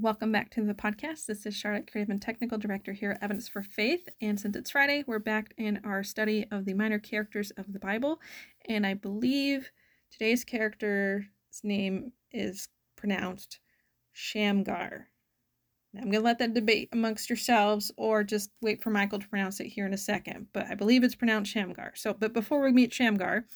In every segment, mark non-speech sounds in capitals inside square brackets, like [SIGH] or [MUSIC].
Welcome back to the podcast. This is Charlotte Craven, Technical Director here at Evidence for Faith. And since it's Friday, we're back in our study of the minor characters of the Bible. And I believe today's character's name is pronounced Shamgar. Now, I'm going to let that debate amongst yourselves or just wait for Michael to pronounce it here in a second. But I believe it's pronounced Shamgar. So, but before we meet Shamgar,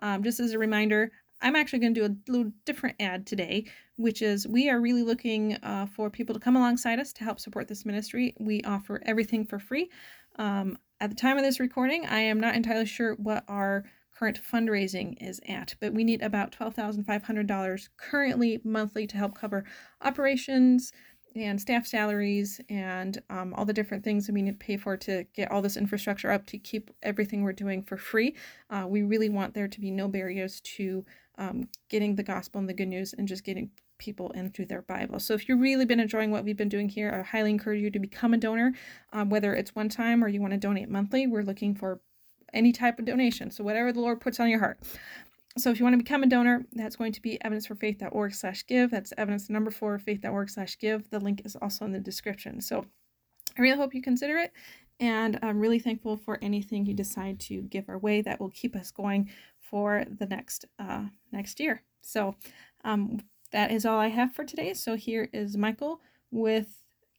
um, just as a reminder, I'm actually going to do a little different ad today, which is we are really looking uh, for people to come alongside us to help support this ministry. We offer everything for free. Um, at the time of this recording, I am not entirely sure what our current fundraising is at, but we need about $12,500 currently monthly to help cover operations and staff salaries and um, all the different things that we need to pay for to get all this infrastructure up to keep everything we're doing for free. Uh, we really want there to be no barriers to um, getting the gospel and the good news and just getting people into their Bible. So if you've really been enjoying what we've been doing here, I highly encourage you to become a donor, um, whether it's one time or you want to donate monthly. We're looking for any type of donation. So whatever the Lord puts on your heart. So if you want to become a donor, that's going to be evidenceforfaith.org slash give. That's evidence number four, faith.org slash give. The link is also in the description. So I really hope you consider it. And I'm really thankful for anything you decide to give our way that will keep us going for the next uh, next year. So um, that is all I have for today. So here is Michael with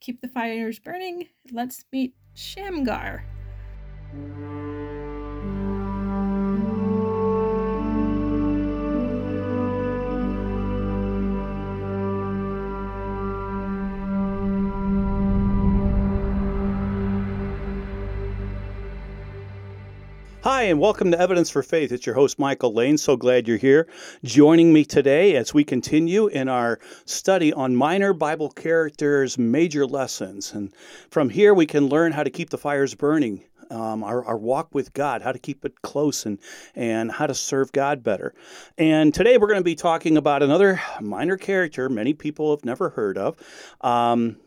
Keep the Fires Burning. Let's meet Shamgar. Hi, and welcome to Evidence for Faith. It's your host, Michael Lane. So glad you're here joining me today as we continue in our study on minor Bible characters' major lessons. And from here, we can learn how to keep the fires burning. Um, our, our walk with God, how to keep it close, and, and how to serve God better. And today we're going to be talking about another minor character many people have never heard of. Um,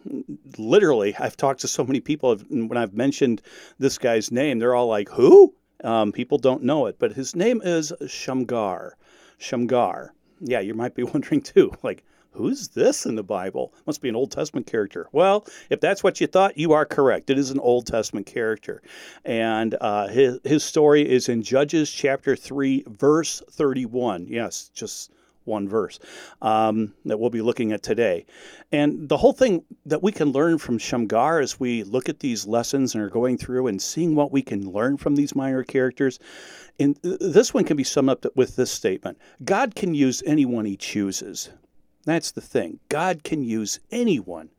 literally, I've talked to so many people, when I've mentioned this guy's name, they're all like, Who? Um, people don't know it, but his name is Shamgar. Shamgar. Yeah, you might be [LAUGHS] wondering too, like, who's this in the Bible? Must be an Old Testament character. Well, if that's what you thought, you are correct. It is an Old Testament character. And uh, his, his story is in Judges chapter 3, verse 31. Yes, just one verse um, that we'll be looking at today. And the whole thing that we can learn from Shamgar as we look at these lessons and are going through and seeing what we can learn from these minor characters. And this one can be summed up with this statement God can use anyone he chooses. That's the thing. God can use anyone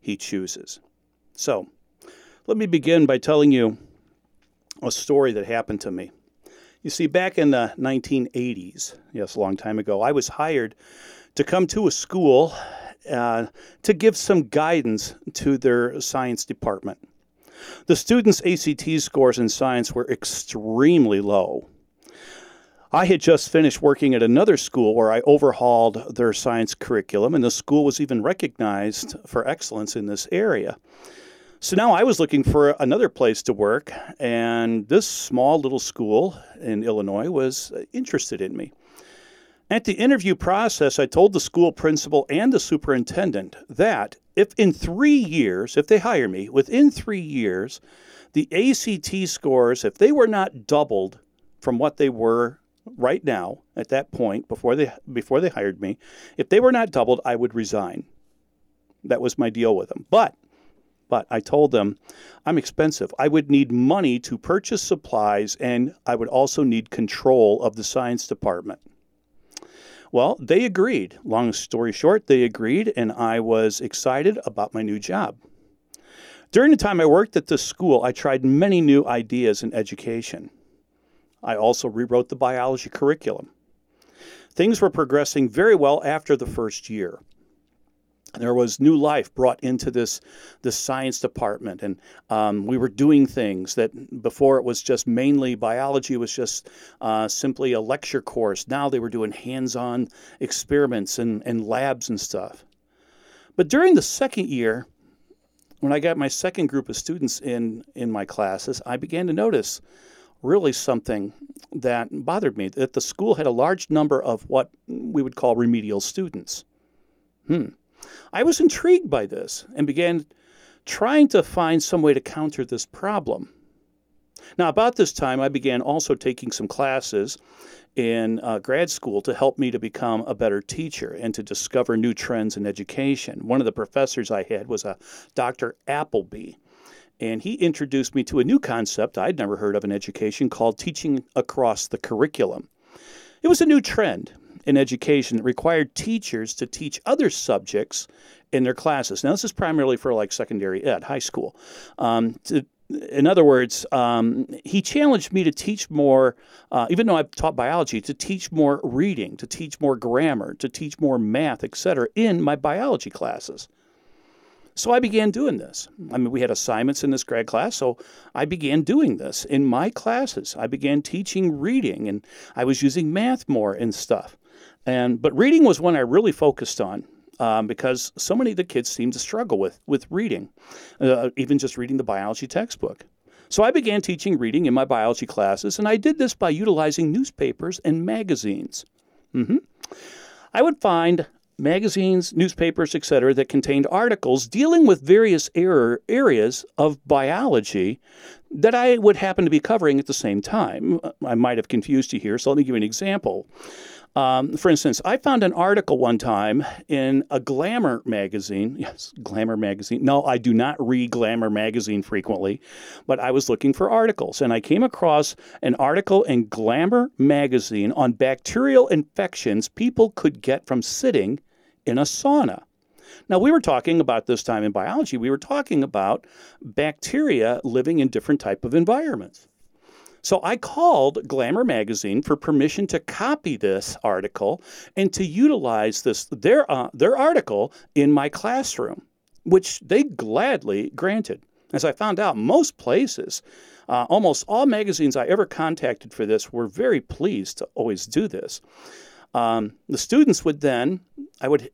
he chooses. So, let me begin by telling you a story that happened to me. You see, back in the 1980s, yes, a long time ago, I was hired to come to a school uh, to give some guidance to their science department. The students' ACT scores in science were extremely low. I had just finished working at another school where I overhauled their science curriculum, and the school was even recognized for excellence in this area. So now I was looking for another place to work, and this small little school in Illinois was uh, interested in me. At the interview process, I told the school principal and the superintendent that if in three years, if they hire me, within three years, the ACT scores, if they were not doubled from what they were right now at that point before they before they hired me, if they were not doubled, I would resign. That was my deal with them. But but I told them I'm expensive. I would need money to purchase supplies and I would also need control of the science department. Well, they agreed. Long story short, they agreed, and I was excited about my new job. During the time I worked at this school, I tried many new ideas in education. I also rewrote the biology curriculum. Things were progressing very well after the first year there was new life brought into this this science department. And um, we were doing things that before it was just mainly biology was just uh, simply a lecture course. Now they were doing hands-on experiments and, and labs and stuff. But during the second year when i got my second group of students in in my classes i began to notice really something that bothered me that the school had a large number of what we would call remedial students. Hmm I was intrigued by this and began trying to find some way to counter this problem. Now, about this time, I began also taking some classes in uh, grad school to help me to become a better teacher and to discover new trends in education. One of the professors I had was a Dr. Appleby, and he introduced me to a new concept I'd never heard of in education called teaching across the curriculum. It was a new trend in education that required teachers to teach other subjects in their classes. Now, this is primarily for like secondary ed, high school, um, to in other words, um, he challenged me to teach more, uh, even though I've taught biology, to teach more reading, to teach more grammar, to teach more math, etc., in my biology classes. So I began doing this. I mean, we had assignments in this grad class, so I began doing this in my classes. I began teaching reading, and I was using math more and stuff. And but reading was one I really focused on um, because so many of the kids seem to struggle with with reading, uh, even just reading the biology textbook. So I began teaching reading in my biology classes, and I did this by utilizing newspapers and magazines. Mm-hmm. I would find magazines, newspapers, etc., that contained articles dealing with various er- areas of biology that I would happen to be covering at the same time. I might have confused you here, so let me give you an example. Um, for instance, I found an article one time in a Glamour magazine. Yes, Glamour magazine. No, I do not read Glamour magazine frequently, but I was looking for articles and I came across an article in Glamour magazine on bacterial infections people could get from sitting in a sauna. Now, we were talking about this time in biology, we were talking about bacteria living in different type of environments. So I called Glamour magazine for permission to copy this article and to utilize this their uh, their article in my classroom, which they gladly granted. As I found out, most places, uh, almost all magazines I ever contacted for this were very pleased to always do this. Um, the students would then, I would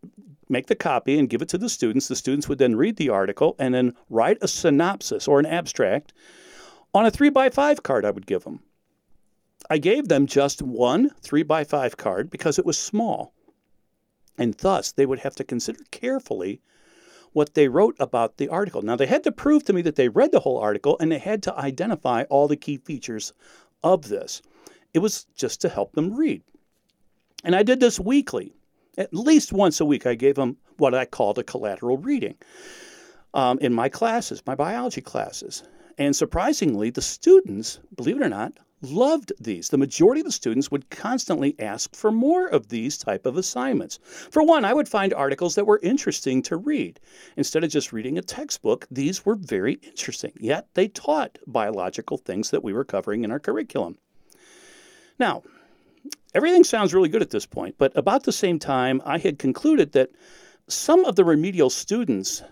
make the copy and give it to the students. The students would then read the article and then write a synopsis or an abstract on a 3 by 5 card I would give them. I gave them just one 3 by 5 card because it was small. And thus, they would have to consider carefully what they wrote about the article. Now, they had to prove to me that they read the whole article and they had to identify all the key features of this. It was just to help them read. And I did this weekly. At least once a week, I gave them what I called a collateral reading um, in my classes, my biology classes. And surprisingly, the students, believe it or not, loved these. The majority of the students would constantly ask for more of these type of assignments. For one, I would find articles that were interesting to read. Instead of just reading a textbook, these were very interesting. Yet they taught biological things that we were covering in our curriculum. Now, everything sounds really good at this point, but about the same time, I had concluded that some of the remedial students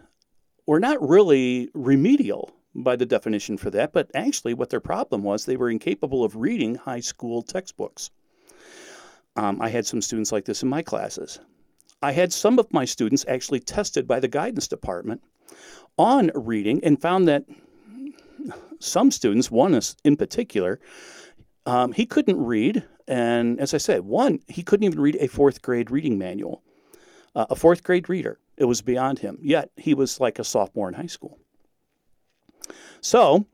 were not really remedial by the definition for that, but actually, what their problem was, they were incapable of reading high school textbooks. Um, I had some students like this in my classes. I had some of my students actually tested by the guidance department on reading and found that some students, one in particular, um, he couldn't read. And as I said, one, he couldn't even read a fourth grade reading manual. Uh, a fourth grade reader, it was beyond him. Yet he was like a sophomore in high school. So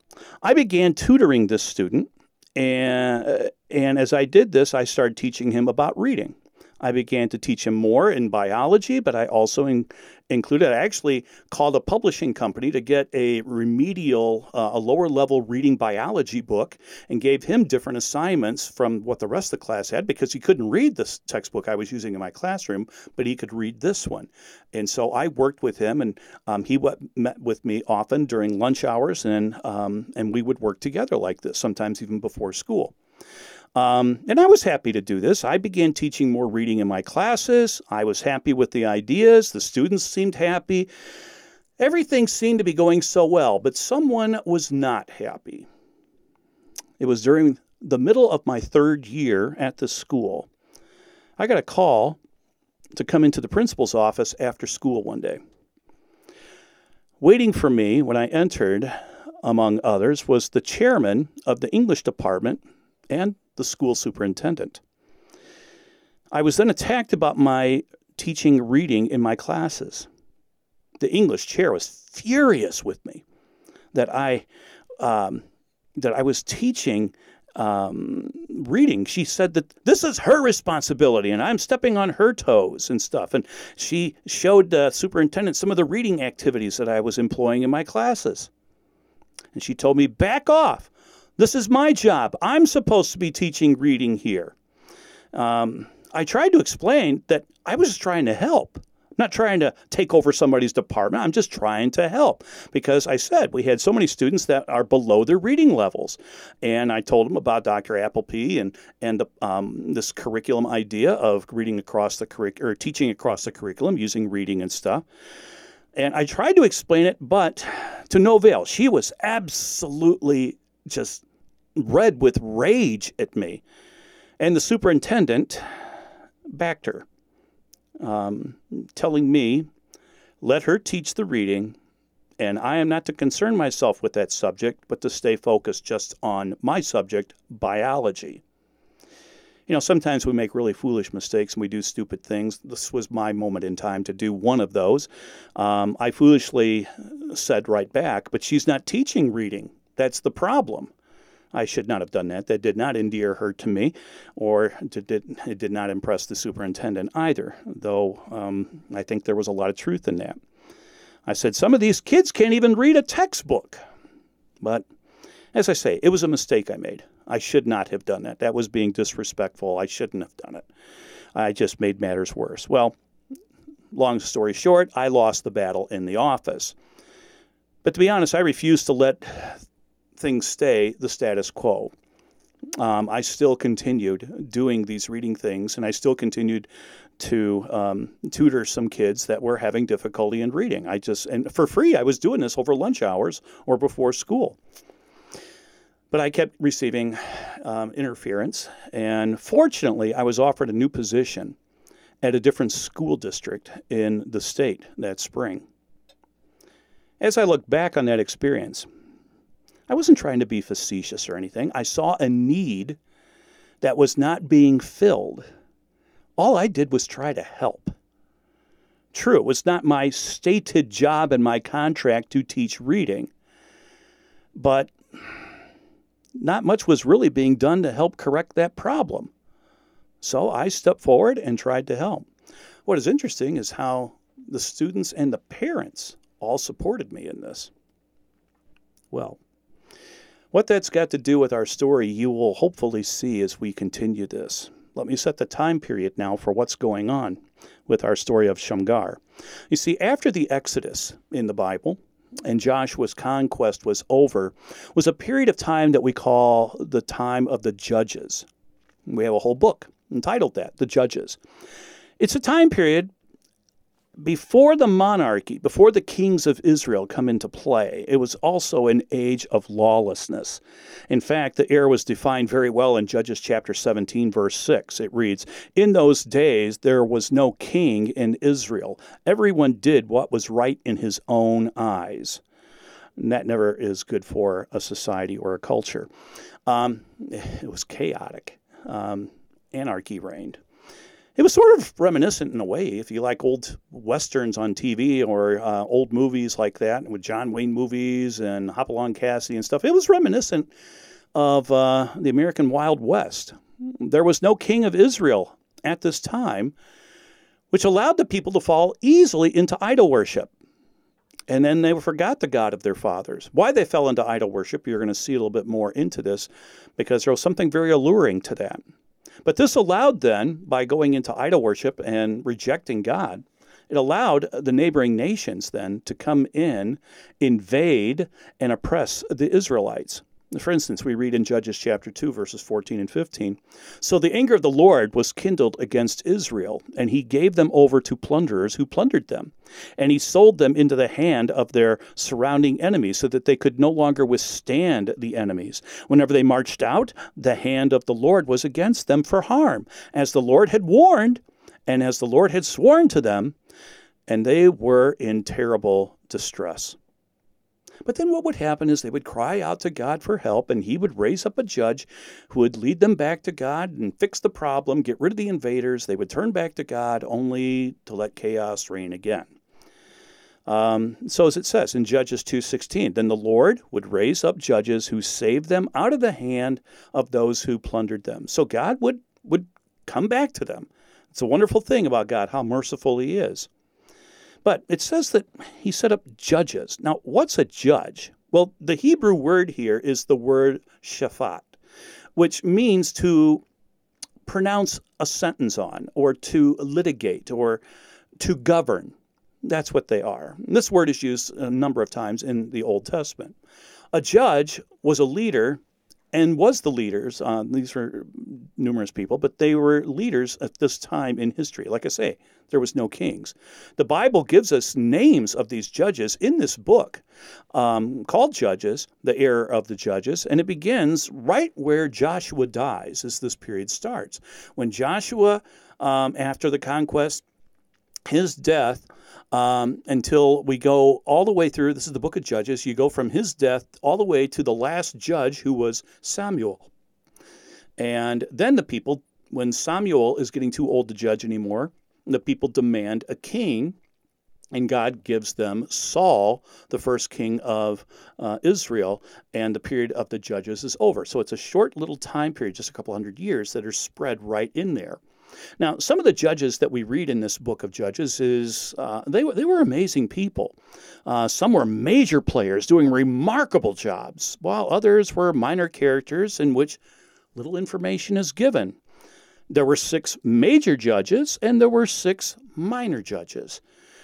I began tutoring this student, and, uh, and as I did this, I started teaching him about reading. I began to teach him more in biology, but I also in, included, I actually called a publishing company to get a remedial, uh, a lower level reading biology book and gave him different assignments from what the rest of the class had because he couldn't read this textbook I was using in my classroom, but he could read this one. And so I worked with him and um, he w- met with me often during lunch hours and, um, and we would work together like this, sometimes even before school. Um, and I was happy to do this. I began teaching more reading in my classes. I was happy with the ideas. The students seemed happy. Everything seemed to be going so well, but someone was not happy. It was during the middle of my third year at the school. I got a call to come into the principal's office after school one day. Waiting for me when I entered, among others, was the chairman of the English department and the school superintendent. I was then attacked about my teaching reading in my classes. the English chair was furious with me that I um, that I was teaching um, reading. She said that this is her responsibility and I'm stepping on her toes and stuff. And she showed the superintendent some of the reading activities that I was employing in my classes. And she told me, back off. This is my job. I'm supposed to be teaching reading here. Um, I tried to explain that I was trying to help not trying to take over somebody's department. I'm just trying to help because I said we had so many students that are below their reading levels. And I told them about Dr. Appleby and, and the, um, this curriculum idea of reading across the curriculum or teaching across the curriculum using reading and stuff. And I tried to explain it, but to no avail. She was absolutely just red with rage at me. And the superintendent backed her um, telling me, let her teach the reading, and I am not to concern myself with that subject, but to stay focused just on my subject, biology. You know, sometimes we make really foolish mistakes and we do stupid things. This was my moment in time to do one of those. Um, I foolishly said right back, but she's not teaching reading. That's the problem. I should not have done that. That did not endear her to me, or did, it did not impress the superintendent either, though um, I think there was a lot of truth in that. I said, Some of these kids can't even read a textbook. But as I say, it was a mistake I made. I should not have done that. That was being disrespectful. I shouldn't have done it. I just made matters worse. Well, long story short, I lost the battle in the office. But to be honest, I refused to let things stay the status quo. Um, I still continued doing these reading things, and I still continued to um, tutor some kids that were having difficulty in reading. I just, and for free, I was doing this over lunch hours or before school. But I kept receiving um, interference, and fortunately, I was offered a new position at a different school district in the state that spring. As I look back on that experience, I wasn't trying to be facetious or anything. I saw a need that was not being filled. All I did was try to help. True, it was not my stated job in my contract to teach reading, but not much was really being done to help correct that problem. So I stepped forward and tried to help. What is interesting is how the students and the parents all supported me in this. Well, what that's got to do with our story, you will hopefully see as we continue this. Let me set the time period now for what's going on with our story of Shamgar. You see, after the Exodus in the Bible, and Joshua's conquest was over, was a period of time that we call the time of the Judges. We have a whole book entitled that, The Judges. It's a time period before the monarchy, before the kings of Israel come into play, it was also an age of lawlessness. In fact, the era was defined very well in Judges chapter 17, verse 6. It reads In those days there was no king in Israel, everyone did what was right in his own eyes. And that never is good for a society or a culture. Um, it was chaotic, um, anarchy reigned it was sort of reminiscent in a way, if you like old westerns on TV or uh, old movies like that, with John Wayne movies and Hopalong Cassidy and stuff. It was reminiscent of uh, the American Wild West. There was no king of Israel at this time, which allowed the people to fall easily into idol worship. And then they forgot the God of their fathers. Why they fell into idol worship, you're going to see a little bit more into this because there was something very alluring to that. But this allowed then, by going into idol worship and rejecting God, it allowed uh, the neighboring nations then to come in, invade, and oppress the Israelites. For instance, we read in Judges chapter 2, verses 14 and 15. So the anger of the Lord was kindled against Israel, and he gave them over to plunderers who plundered them. And he sold them into the hand of their surrounding enemies, so that they could no longer withstand the enemies. Whenever they marched out, the hand of the Lord was against them for harm, as the Lord had warned, and as the Lord had sworn to them, and they were in terrible distress. But then what would happen is they would cry out to God for help, and He would raise up a judge who would lead them back to God and fix the problem, get rid of the invaders. They would turn back to God only to let chaos reign again. Um, so as it says in Judges 2:16, then the Lord would raise up judges who saved them out of the hand of those who plundered them. So God would would come back to them. It's a wonderful thing about God, how merciful He is. But it says that He set up judges. Now, what's a judge? Well, the Hebrew word here is the word shafat, which means to pronounce a sentence on, or to litigate, or to govern. That's what they are. This word is used a number of times in the Old Testament. A judge was a leader and was the leaders. Uh, these were numerous people, but they were leaders at this time in history. Like I say, there was no kings. The Bible gives us names of these judges in this book um, called Judges, the era of the judges, and it begins right where Joshua dies as this period starts. When Joshua, um, after the conquest, his death um, until we go all the way through. This is the book of Judges. You go from his death all the way to the last judge, who was Samuel. And then the people, when Samuel is getting too old to judge anymore, the people demand a king. And God gives them Saul, the first king of uh, Israel, and the period of the judges is over. So it's a short little time period, just a couple hundred years, that are spread right in there. Now, some of the judges that we read in this book of Judges is uh, they they were amazing people. Uh, some were major players doing remarkable jobs, while others were minor characters in which little information is given. There were six major judges and there were six minor judges.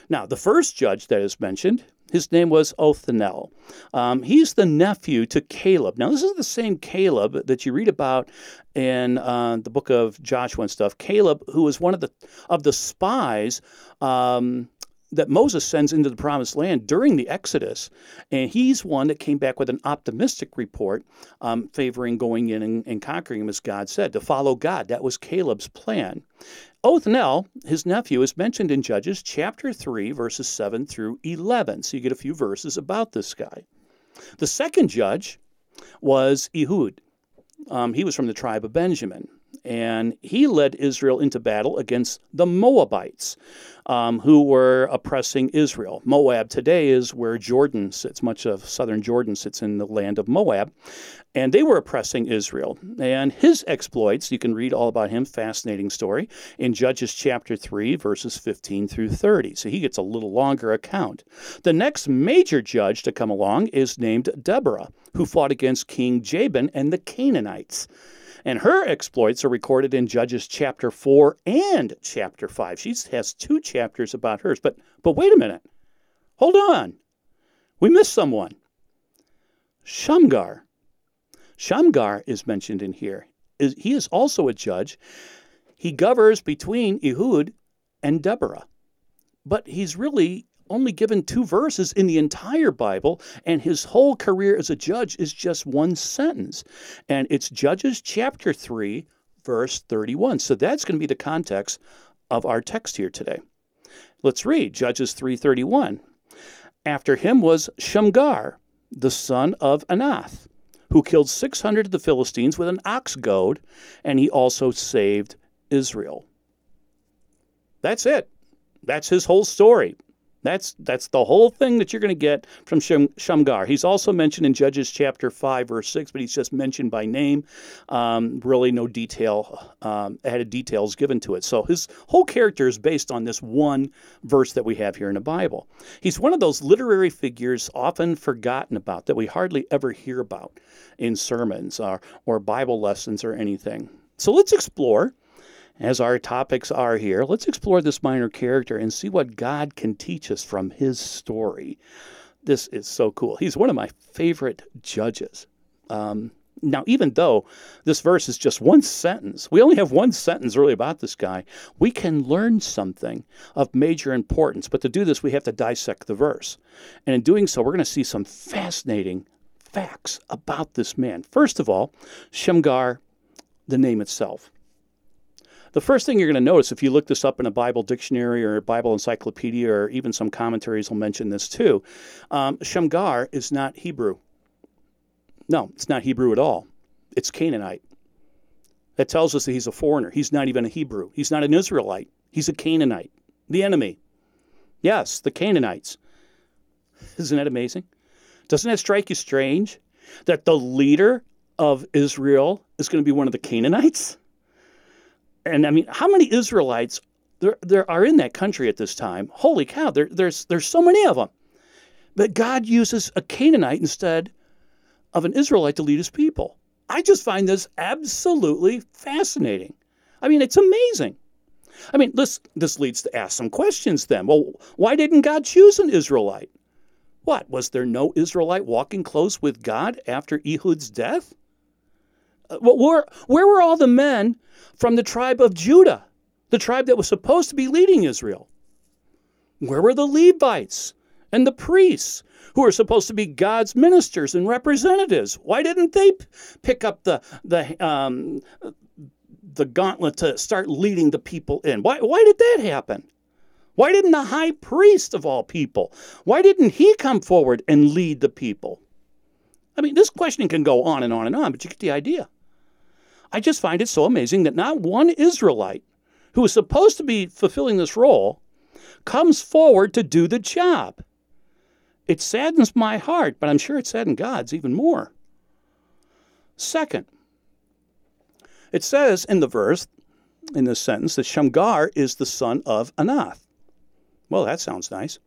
Now, the first judge that is mentioned his name was Othniel. Um, he's the nephew to Caleb. Now, this is the same Caleb that you read about in uh, the book of Joshua and stuff. Caleb, who was one of the of the spies um, that Moses sends into the promised land during the Exodus. And he's one that came back with an optimistic report um, favoring going in and, and, conquering him, as God said, to follow God. That was Caleb's plan. Othniel, his nephew, is mentioned in Judges chapter 3, verses 7 through 11. So you get a few verses about this guy. The second judge was Ehud. Um, he was from the tribe of Benjamin and he led Israel into battle against the Moabites, um, who were oppressing Israel. Moab today is where Jordan sits, much of southern Jordan sits in the land of Moab, and they were oppressing Israel. And his exploits, you can read all about him, fascinating story, in Judges chapter 3, verses 15 through 30. So he gets a little longer account. The next major judge to come along is named Deborah, who fought against King Jabin and the Canaanites. And her exploits are recorded in Judges chapter 4 and chapter 5. She has two chapters about hers. But but wait a minute. Hold on. We missed someone. Shamgar. Shamgar is mentioned in here. He is also a judge. He governs between Ehud and Deborah. But he's really only given two verses in the entire Bible, and his whole career as a judge is just one sentence. And it's Judges chapter 3, verse 31. So that's going to be the context of our text here today. Let's read Judges 3:31. After him was Shamgar, the son of Anath, who killed 600 of the Philistines with an ox goad, and he also saved Israel. That's it. That's his whole story. That's that's the whole thing that you're going to get from Shamgar. He's also mentioned in Judges chapter five, verse six, but he's just mentioned by name. Um, really, no detail um, added details given to it. So his whole character is based on this one verse that we have here in the Bible. He's one of those literary figures often forgotten about that we hardly ever hear about in sermons or, or Bible lessons or anything. So let's explore as our topics are here, let's explore this minor character and see what God can teach us from his story. This is so cool. He's one of my favorite judges. Um, now, even though this verse is just one sentence, we only have one sentence really about this guy, we can learn something of major importance. But to do this, we have to dissect the verse. And in doing so, we're going to see some fascinating facts about this man. First of all, Shamgar, the name itself. The first thing you're going to notice if you look this up in a Bible dictionary or a Bible encyclopedia, or even some commentaries will mention this too, um, Shamgar is not Hebrew. No, it's not Hebrew at all. It's Canaanite. That tells us that he's a foreigner. He's not even a Hebrew. He's not an Israelite. He's a Canaanite, the enemy. Yes, the Canaanites. [LAUGHS] Isn't that amazing? Doesn't that strike you strange that the leader of Israel is going to be one of the Canaanites? And I mean, how many Israelites there, there are in that country at this time? Holy cow, there, there's, there's so many of them. But God uses a Canaanite instead of an Israelite to lead his people. I just find this absolutely fascinating. I mean, it's amazing. I mean, this, this leads to ask some questions then. Well, why didn't God choose an Israelite? What, was there no Israelite walking close with God after Ehud's death? Where, where were all the men from the tribe of Judah, the tribe that was supposed to be leading Israel? Where were the Levites and the priests who are supposed to be God's ministers and representatives? Why didn't they pick up the, the, um, the gauntlet to start leading the people in? Why, why did that happen? Why didn't the high priest of all people? Why didn't he come forward and lead the people? I mean, this questioning can go on and on and on, but you get the idea. I just find it so amazing that not one Israelite who is supposed to be fulfilling this role comes forward to do the job. It saddens my heart, but I'm sure it saddened God's even more. Second, it says in the verse, in this sentence, that Shamgar is the son of Anath. Well, that sounds nice.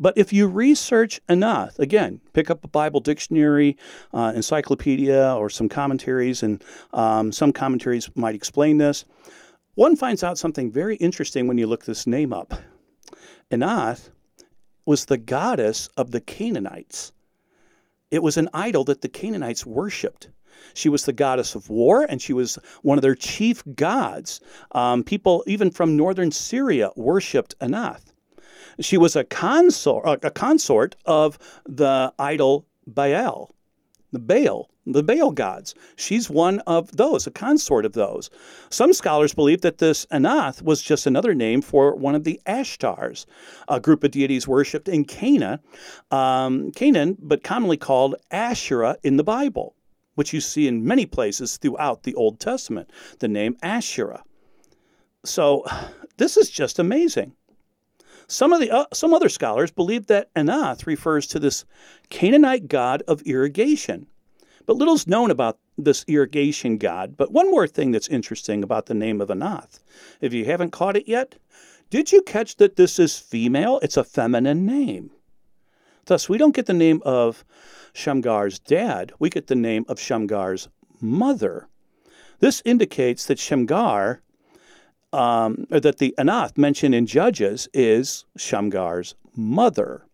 But if you research enough, again, pick up a Bible dictionary, uh, encyclopedia, or some commentaries, and um, some commentaries might explain this. One finds out something very interesting when you look this name up. Anath was the goddess of the Canaanites. It was an idol that the Canaanites worshipped. She was the goddess of war, and she was one of their chief gods. Um, people, even from northern Syria, worshipped Anath. She was a consort, a consort of the idol Baal, the Baal, the Baal gods. She's one of those, a consort of those. Some scholars believe that this Anath was just another name for one of the Ashtars, a group of deities worshipped in Canaan, um, Canaan, but commonly called Asherah in the Bible, which you see in many places throughout the Old Testament, the name Asherah. So this is just amazing. Some of the uh, some other scholars believe that Anath refers to this Canaanite god of irrigation. But little's known about this irrigation god. But one more thing that's interesting about the name of Anath, if you haven't caught it yet, did you catch that this is female? It's a feminine name. Thus, we don't get the name of Shamgar's dad, we get the name of Shamgar's mother. This indicates that Shamgar um, that the Anath mentioned in Judges is Shamgar's mother.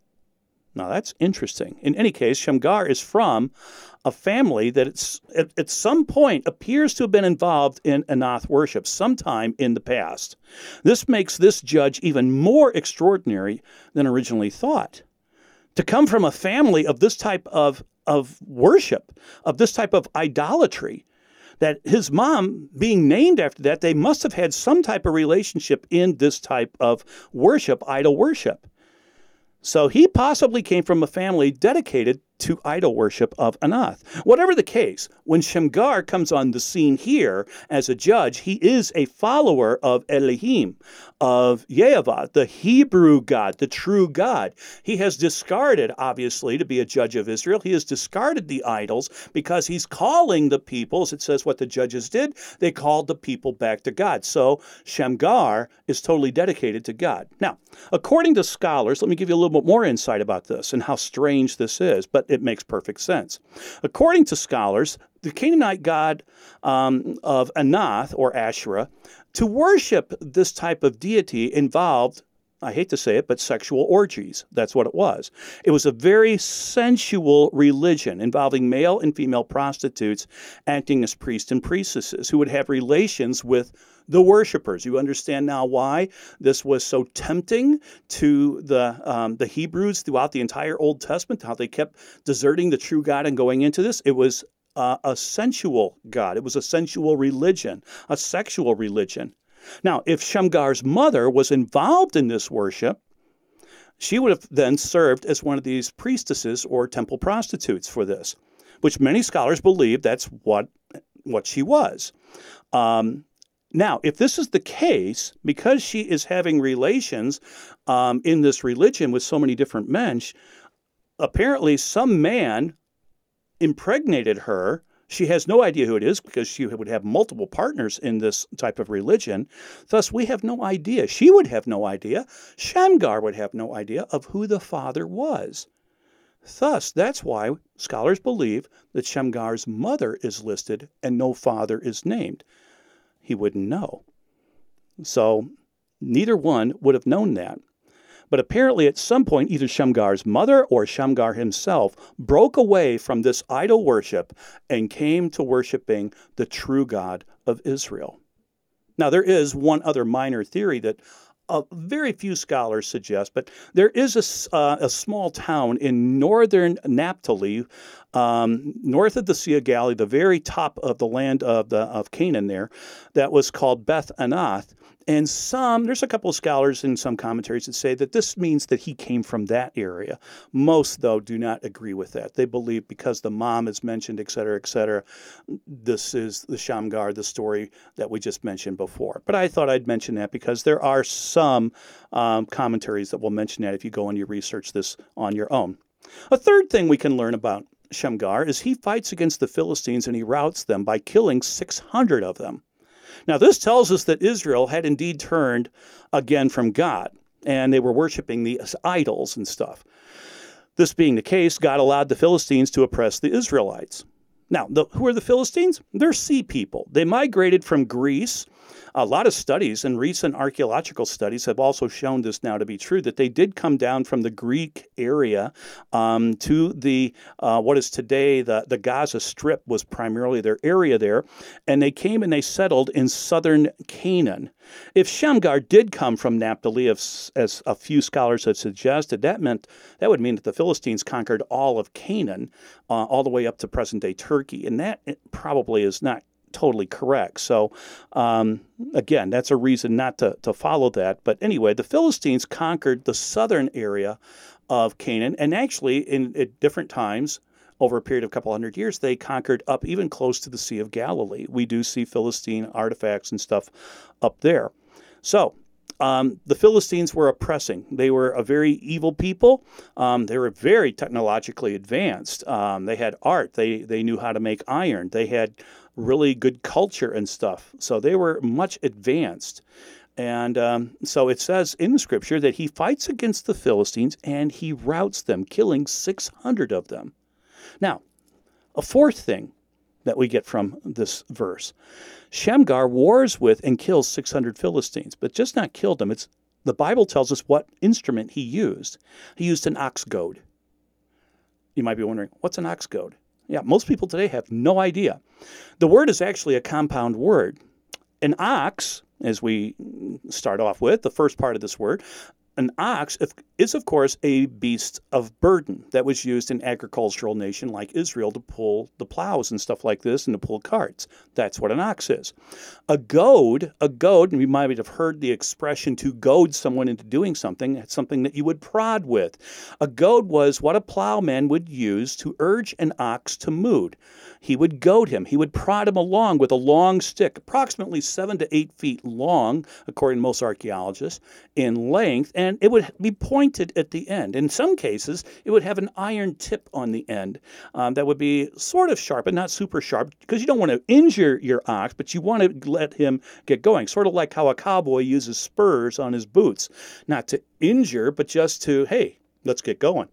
Now that's interesting. In any case, Shamgar is from a family that at, at, some point appears to have been involved in Anath worship sometime in the past. This makes this judge even more extraordinary than originally thought. To come from a family of this type of, of worship, of this type of idolatry, that his mom being named after that, they must have had some type of relationship in this type of worship, idol worship. So he possibly came from a family dedicated to idol worship of Anath. Whatever the case, when Shamgar comes on the scene here as a judge, he is a follower of Elohim, of Yehovah, the Hebrew God, the true God. He has discarded, obviously, to be a judge of Israel, he has discarded the idols because he's calling the people, as it says what the judges did, they called the people back to God. So Shamgar is totally dedicated to God. Now, according to scholars, let me give you a little bit more insight about this and how strange this is. But it makes perfect sense. According to scholars, the Canaanite god um, of Anath or Asherah, to worship this type of deity involved I hate to say it, but sexual orgies. That's what it was. It was a very sensual religion involving male and female prostitutes acting as priests and priestesses who would have relations with the worshippers. You understand now why this was so tempting to the um, the Hebrews throughout the entire Old Testament. How they kept deserting the true God and going into this. It was uh, a sensual God. It was a sensual religion, a sexual religion. Now, if Shamgar's mother was involved in this worship, she would have then served as one of these priestesses or temple prostitutes for this, which many scholars believe that's what what she was. Um, now, if this is the case, because she is having relations um, in this religion with so many different men, she, apparently, some man impregnated her. She has no idea who it is because she would have multiple partners in this type of religion. Thus, we have no idea. She would have no idea. Shamgar would have no idea of who the father was. Thus, that's why scholars believe that Shamgar's mother is listed and no father is named. He wouldn't know. So, neither one would have known that. But apparently, at some point, either Shamgar's mother or Shamgar himself broke away from this idol worship and came to worshiping the true God of Israel. Now, there is one other minor theory that uh, very few scholars suggest, but there is a, uh, a small town in northern Naphtali, um, north of the Sea of Galilee, the very top of the land of, the, of Canaan there, that was called Beth Anath. And some, there's a couple of scholars in some commentaries that say that this means that he came from that area. Most, though, do not agree with that. They believe because the mom is mentioned, et cetera, et cetera, this is the Shamgar, the story that we just mentioned before. But I thought I'd mention that because there are some um, commentaries that will mention that if you go and you research this on your own. A third thing we can learn about Shamgar is he fights against the Philistines and he routs them by killing 600 of them. Now, this tells us that Israel had indeed turned again from God, and they were worshiping the idols and stuff. This being the case, God allowed the Philistines to oppress the Israelites. Now, the, who are the Philistines? They're sea people. They migrated from Greece a lot of studies and recent archaeological studies have also shown this now to be true that they did come down from the Greek area um, to the uh, what is today the, the Gaza Strip was primarily their area there, and they came and they settled in southern Canaan. If Shamgar did come from Naphtali, as, as a few scholars have suggested, that meant that would mean that the Philistines conquered all of Canaan, uh, all the way up to present day Turkey, and that probably is not totally correct. So, um, again, that's a reason not to, to follow that. But anyway, the Philistines conquered the southern area of Canaan, and actually, in at different times, over a period of a couple hundred years, they conquered up even close to the Sea of Galilee. We do see Philistine artifacts and stuff up there. So, um, the Philistines were oppressing. They were a very evil people. Um, they were very technologically advanced. Um, they had art. They they knew how to make iron. They had really good culture and stuff. So they were much advanced. And um, so it says in the scripture that he fights against the Philistines and he routs them, killing 600 of them. Now, a fourth thing that we get from this verse Shamgar wars with and kills 600 Philistines, but just not killed them. It's, the Bible tells us what instrument he used. He used an ox goad. You might be wondering, what's an ox goad? Yeah, most people today have no idea. The word is actually a compound word. An ox, as we start off with, the first part of this word, an ox is, of course, a beast of burden that was used in agricultural nation like Israel to pull the plows and stuff like this and to pull carts. That's what an ox is. A goad, a goad, and you might have heard the expression to goad someone into doing something. It's something that you would prod with. A goad was what a plowman would use to urge an ox to move he would goad him. He would prod him along with a long stick, approximately seven to eight feet long, according to most archaeologists, in length, and it would be pointed at the end. In some cases, it would have an iron tip on the end um, that would be sort of sharp, but not super sharp, because you don't want to injure your ox, but you want to let him get going. Sort of like how a cowboy uses spurs on his boots, not to injure, but just to, hey, let's get going.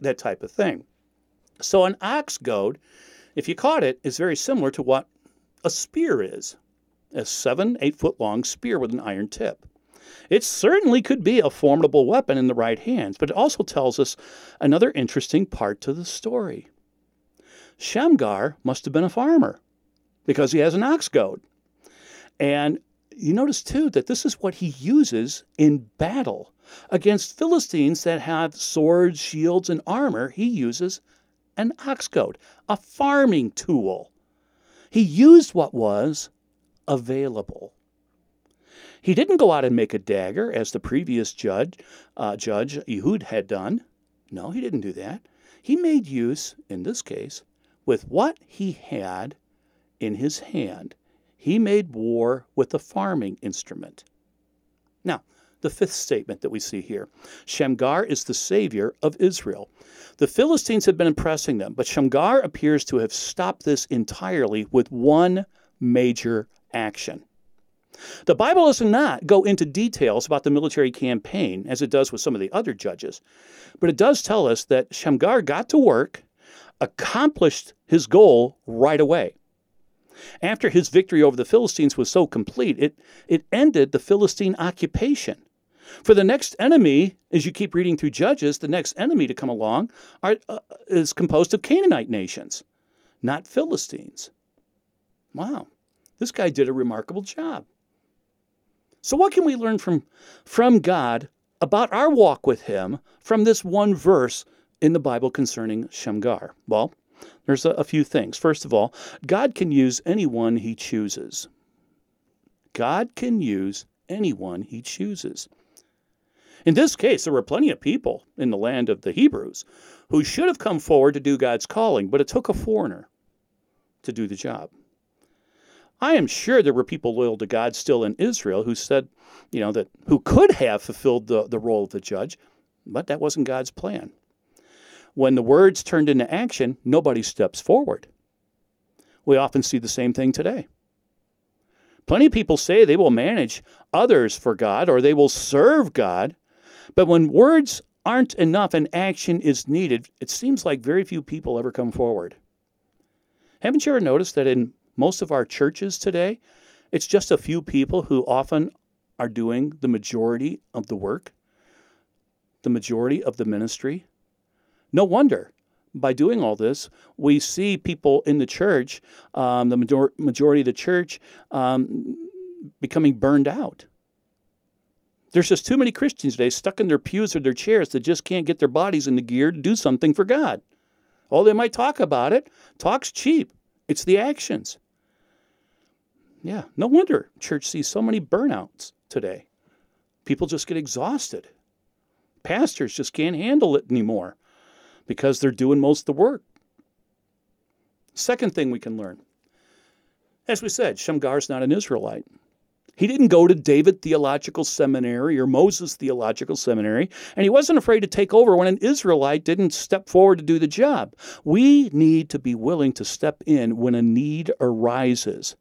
That type of thing. So an ox goad if you caught it, is very similar to what a spear is a seven, eight foot long spear with an iron tip. It certainly could be a formidable weapon in the right hands, but it also tells us another interesting part to the story. Shamgar must have been a farmer because he has an ox goad. And you notice too that this is what he uses in battle against Philistines that have swords, shields, and armor. He uses an ox goad, a farming tool. He used what was available. He didn't go out and make a dagger as the previous judge, uh, Judge Ehud had done. No, he didn't do that. He made use, in this case, with what he had in his hand. He made war with a farming instrument. Now, the fifth statement that we see here. Shamgar is the savior of Israel. The Philistines had been impressing them, but Shamgar appears to have stopped this entirely with one major action. The Bible does not go into details about the military campaign as it does with some of the other judges, but it does tell us that Shamgar got to work, accomplished his goal right away. After his victory over the Philistines was so complete, it, it ended the Philistine occupation. For the next enemy, as you keep reading through Judges, the next enemy to come along are, uh, is composed of Canaanite nations, not Philistines. Wow, this guy did a remarkable job. So, what can we learn from, from God about our walk with Him from this one verse in the Bible concerning Shamgar? Well, there's a, a few things. First of all, God can use anyone He chooses. God can use anyone He chooses. In this case, there were plenty of people in the land of the Hebrews who should have come forward to do God's calling, but it took a foreigner to do the job. I am sure there were people loyal to God still in Israel who said, you know, that who could have fulfilled the, the role of the judge, but that wasn't God's plan. When the words turned into action, nobody steps forward. We often see the same thing today. Plenty of people say they will manage others for God or they will serve God, but when words aren't enough and action is needed, it seems like very few people ever come forward. Haven't you ever noticed that in most of our churches today, it's just a few people who often are doing the majority of the work, the majority of the ministry. No wonder. By doing all this, we see people in the church, um, the major- majority of the church, um, becoming burned out. There's just too many Christians today stuck in their pews or their chairs that just can't get their bodies in the gear to do something for God. Oh, they might talk about it. Talk's cheap, it's the actions. Yeah, no wonder church sees so many burnouts today. People just get exhausted. Pastors just can't handle it anymore because they're doing most of the work. Second thing we can learn. As we said, Shamgar's not an Israelite. He didn't go to David Theological Seminary or Moses Theological Seminary, and he wasn't afraid to take over when an Israelite didn't step forward to do the job. We need to be willing to step in when a need arises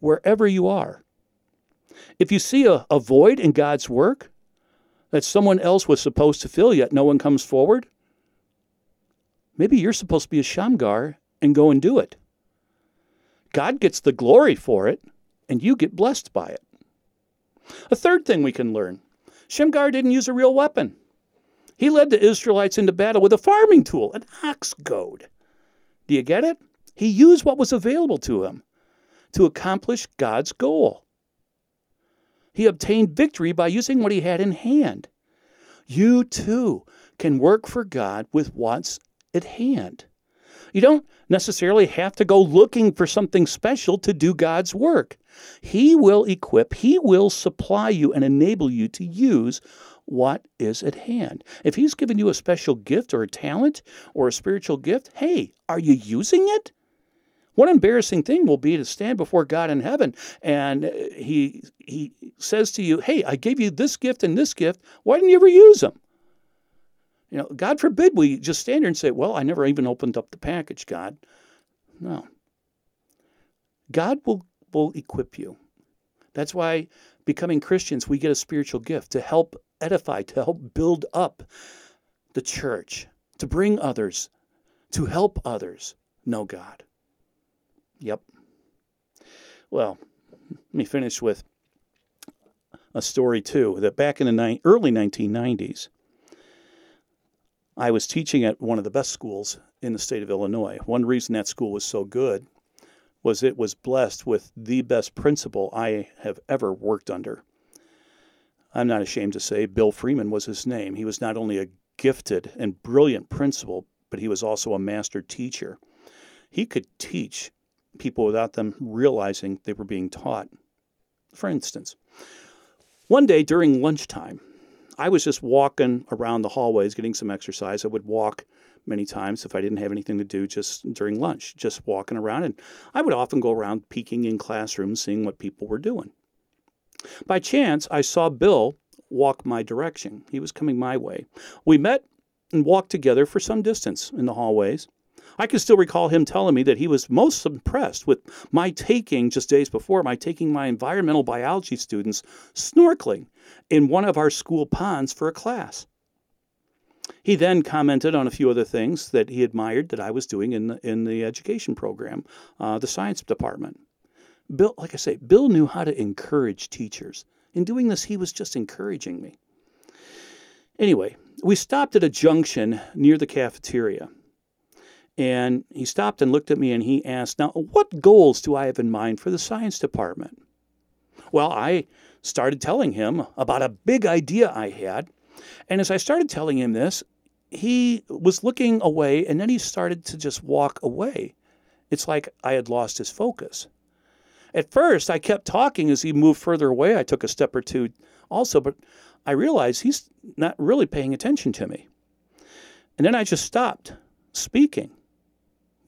wherever you are. If you see a, a void in God's work that someone else was supposed to fill, yet no one comes forward, maybe you're supposed to be a Shamgar and go and do it. God gets the glory for it, and you get blessed by it. A third thing we can learn Shamgar didn't use a real weapon. He led the Israelites into battle with a farming tool, an ox goad. Do you get it? He used what was available to him to accomplish God's goal. He obtained victory by using what he had in hand. You too can work for God with what's at hand. You don't necessarily have to go looking for something special to do God's work. He will equip, He will supply you and enable you to use what is at hand. If He's given you a special gift or a talent or a spiritual gift, hey, are you using it? What embarrassing thing will be to stand before God in heaven and he he says to you, "Hey, I gave you this gift and this gift. Why didn't you ever use them?" You know, God forbid we just stand there and say, "Well, I never even opened up the package, God." No. God will will equip you. That's why becoming Christians, we get a spiritual gift to help edify, to help build up the church, to bring others, to help others know God. Yep. Well, let me finish with a story too. That back in the ni- early 1990s, I was teaching at one of the best schools in the state of Illinois. One reason that school was so good was it was blessed with the best principal I have ever worked under. I'm not ashamed to say Bill Freeman was his name. He was not only a gifted and brilliant principal, but he was also a master teacher. He could teach people without them realizing they were being taught. For instance, one day during lunchtime, I was just walking around the hallways getting some exercise. I would walk many times if I didn't have anything to do just during lunch, just walking around. And I would often go around peeking in classrooms, seeing what people were doing. By chance, I saw Bill walk my direction. He was coming my way. We met and walked together for some distance in the hallways. I can still recall him telling me that he was most impressed with my taking, just days before, my taking my environmental biology students snorkeling in one of our school ponds for a class. He then commented on a few other things that he admired that I was doing in the, in the education program, uh, the science department. Bill, like I say, Bill knew how to encourage teachers. In doing this, he was just encouraging me. Anyway, we stopped at a junction near the cafeteria. And he stopped and looked at me and he asked, Now, what goals do I have in mind for the science department? Well, I started telling him about a big idea I had. And as I started telling him this, he was looking away and then he started to just walk away. It's like I had lost his focus. At first, I kept talking as he moved further away. I took a step or two also, but I realized he's not really paying attention to me. And then I just stopped speaking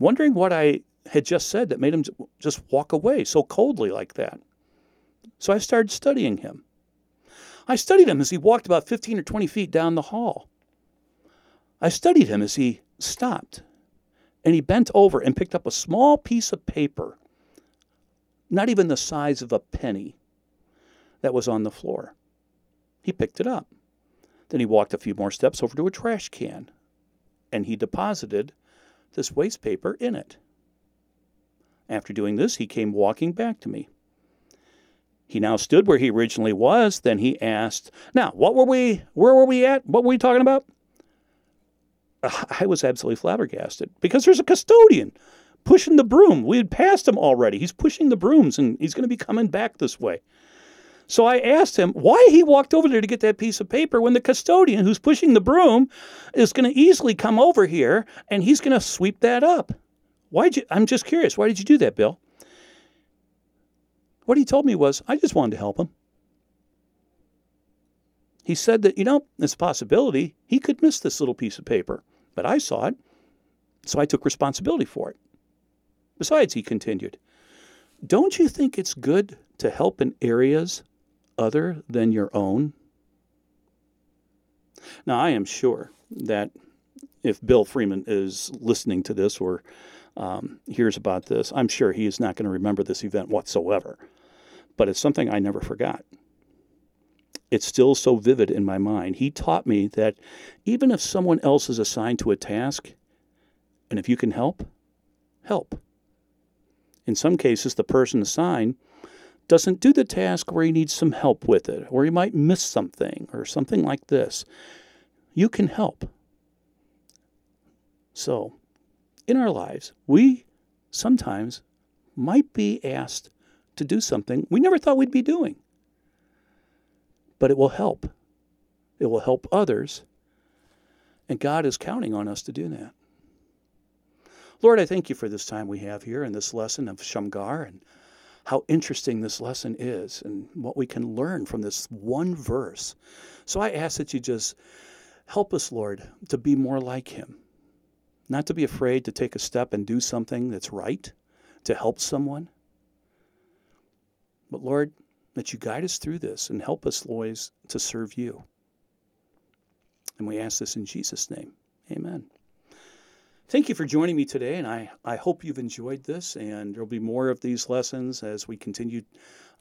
wondering what I had just said that made him just walk away so coldly like that. So I started studying him. I studied him as he walked about 15 or 20 feet down the hall. I studied him as he stopped and he bent over and picked up a small piece of paper, not even the size of a penny, that was on the floor. He picked it up. Then he walked a few more steps over to a trash can and he deposited this waste paper in it. After doing this, he came walking back to me. He now stood where he originally was. Then he asked, Now, what were we, where were we at? What were we talking about? Uh, I was absolutely flabbergasted because there's a custodian pushing the broom. We had passed him already. He's pushing the brooms and he's going to be coming back this way. So I asked him why he walked over there to get that piece of paper when the custodian who's pushing the broom is going to easily come over here and he's going to sweep that up. Why you I'm just curious. Why did you do that, Bill? What he told me was, I just wanted to help him. He said that, you know, it's a possibility he could miss this little piece of paper, but I saw it, so I took responsibility for it. Besides, he continued, don't you think it's good to help in areas other than your own? Now, I am sure that if Bill Freeman is listening to this or um, hears about this, I'm sure he is not going to remember this event whatsoever. But it's something I never forgot. It's still so vivid in my mind. He taught me that even if someone else is assigned to a task, and if you can help, help. In some cases, the person assigned doesn't do the task where he needs some help with it, or he might miss something, or something like this, you can help. So, in our lives, we sometimes might be asked to do something we never thought we'd be doing. But it will help. It will help others. And God is counting on us to do that. Lord, I thank you for this time we have here in this lesson of Shamgar and how interesting this lesson is and what we can learn from this one verse. So I ask that you just help us, Lord, to be more like him, not to be afraid to take a step and do something that's right, to help someone. But Lord, that you guide us through this and help us, Lord, to serve you. And we ask this in Jesus' name. Amen. Thank you for joining me today, and I, I hope you've enjoyed this. And there'll be more of these lessons as we continue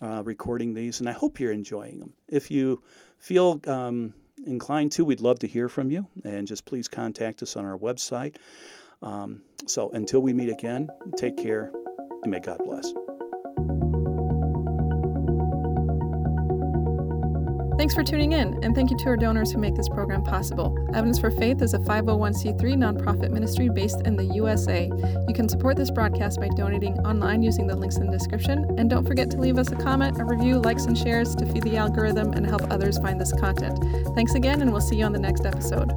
uh, recording these, and I hope you're enjoying them. If you feel um, inclined to, we'd love to hear from you, and just please contact us on our website. Um, so until we meet again, take care, and may God bless. Thanks for tuning in, and thank you to our donors who make this program possible. Evidence for Faith is a 501c3 nonprofit ministry based in the USA. You can support this broadcast by donating online using the links in the description, and don't forget to leave us a comment, a review, likes, and shares to feed the algorithm and help others find this content. Thanks again, and we'll see you on the next episode.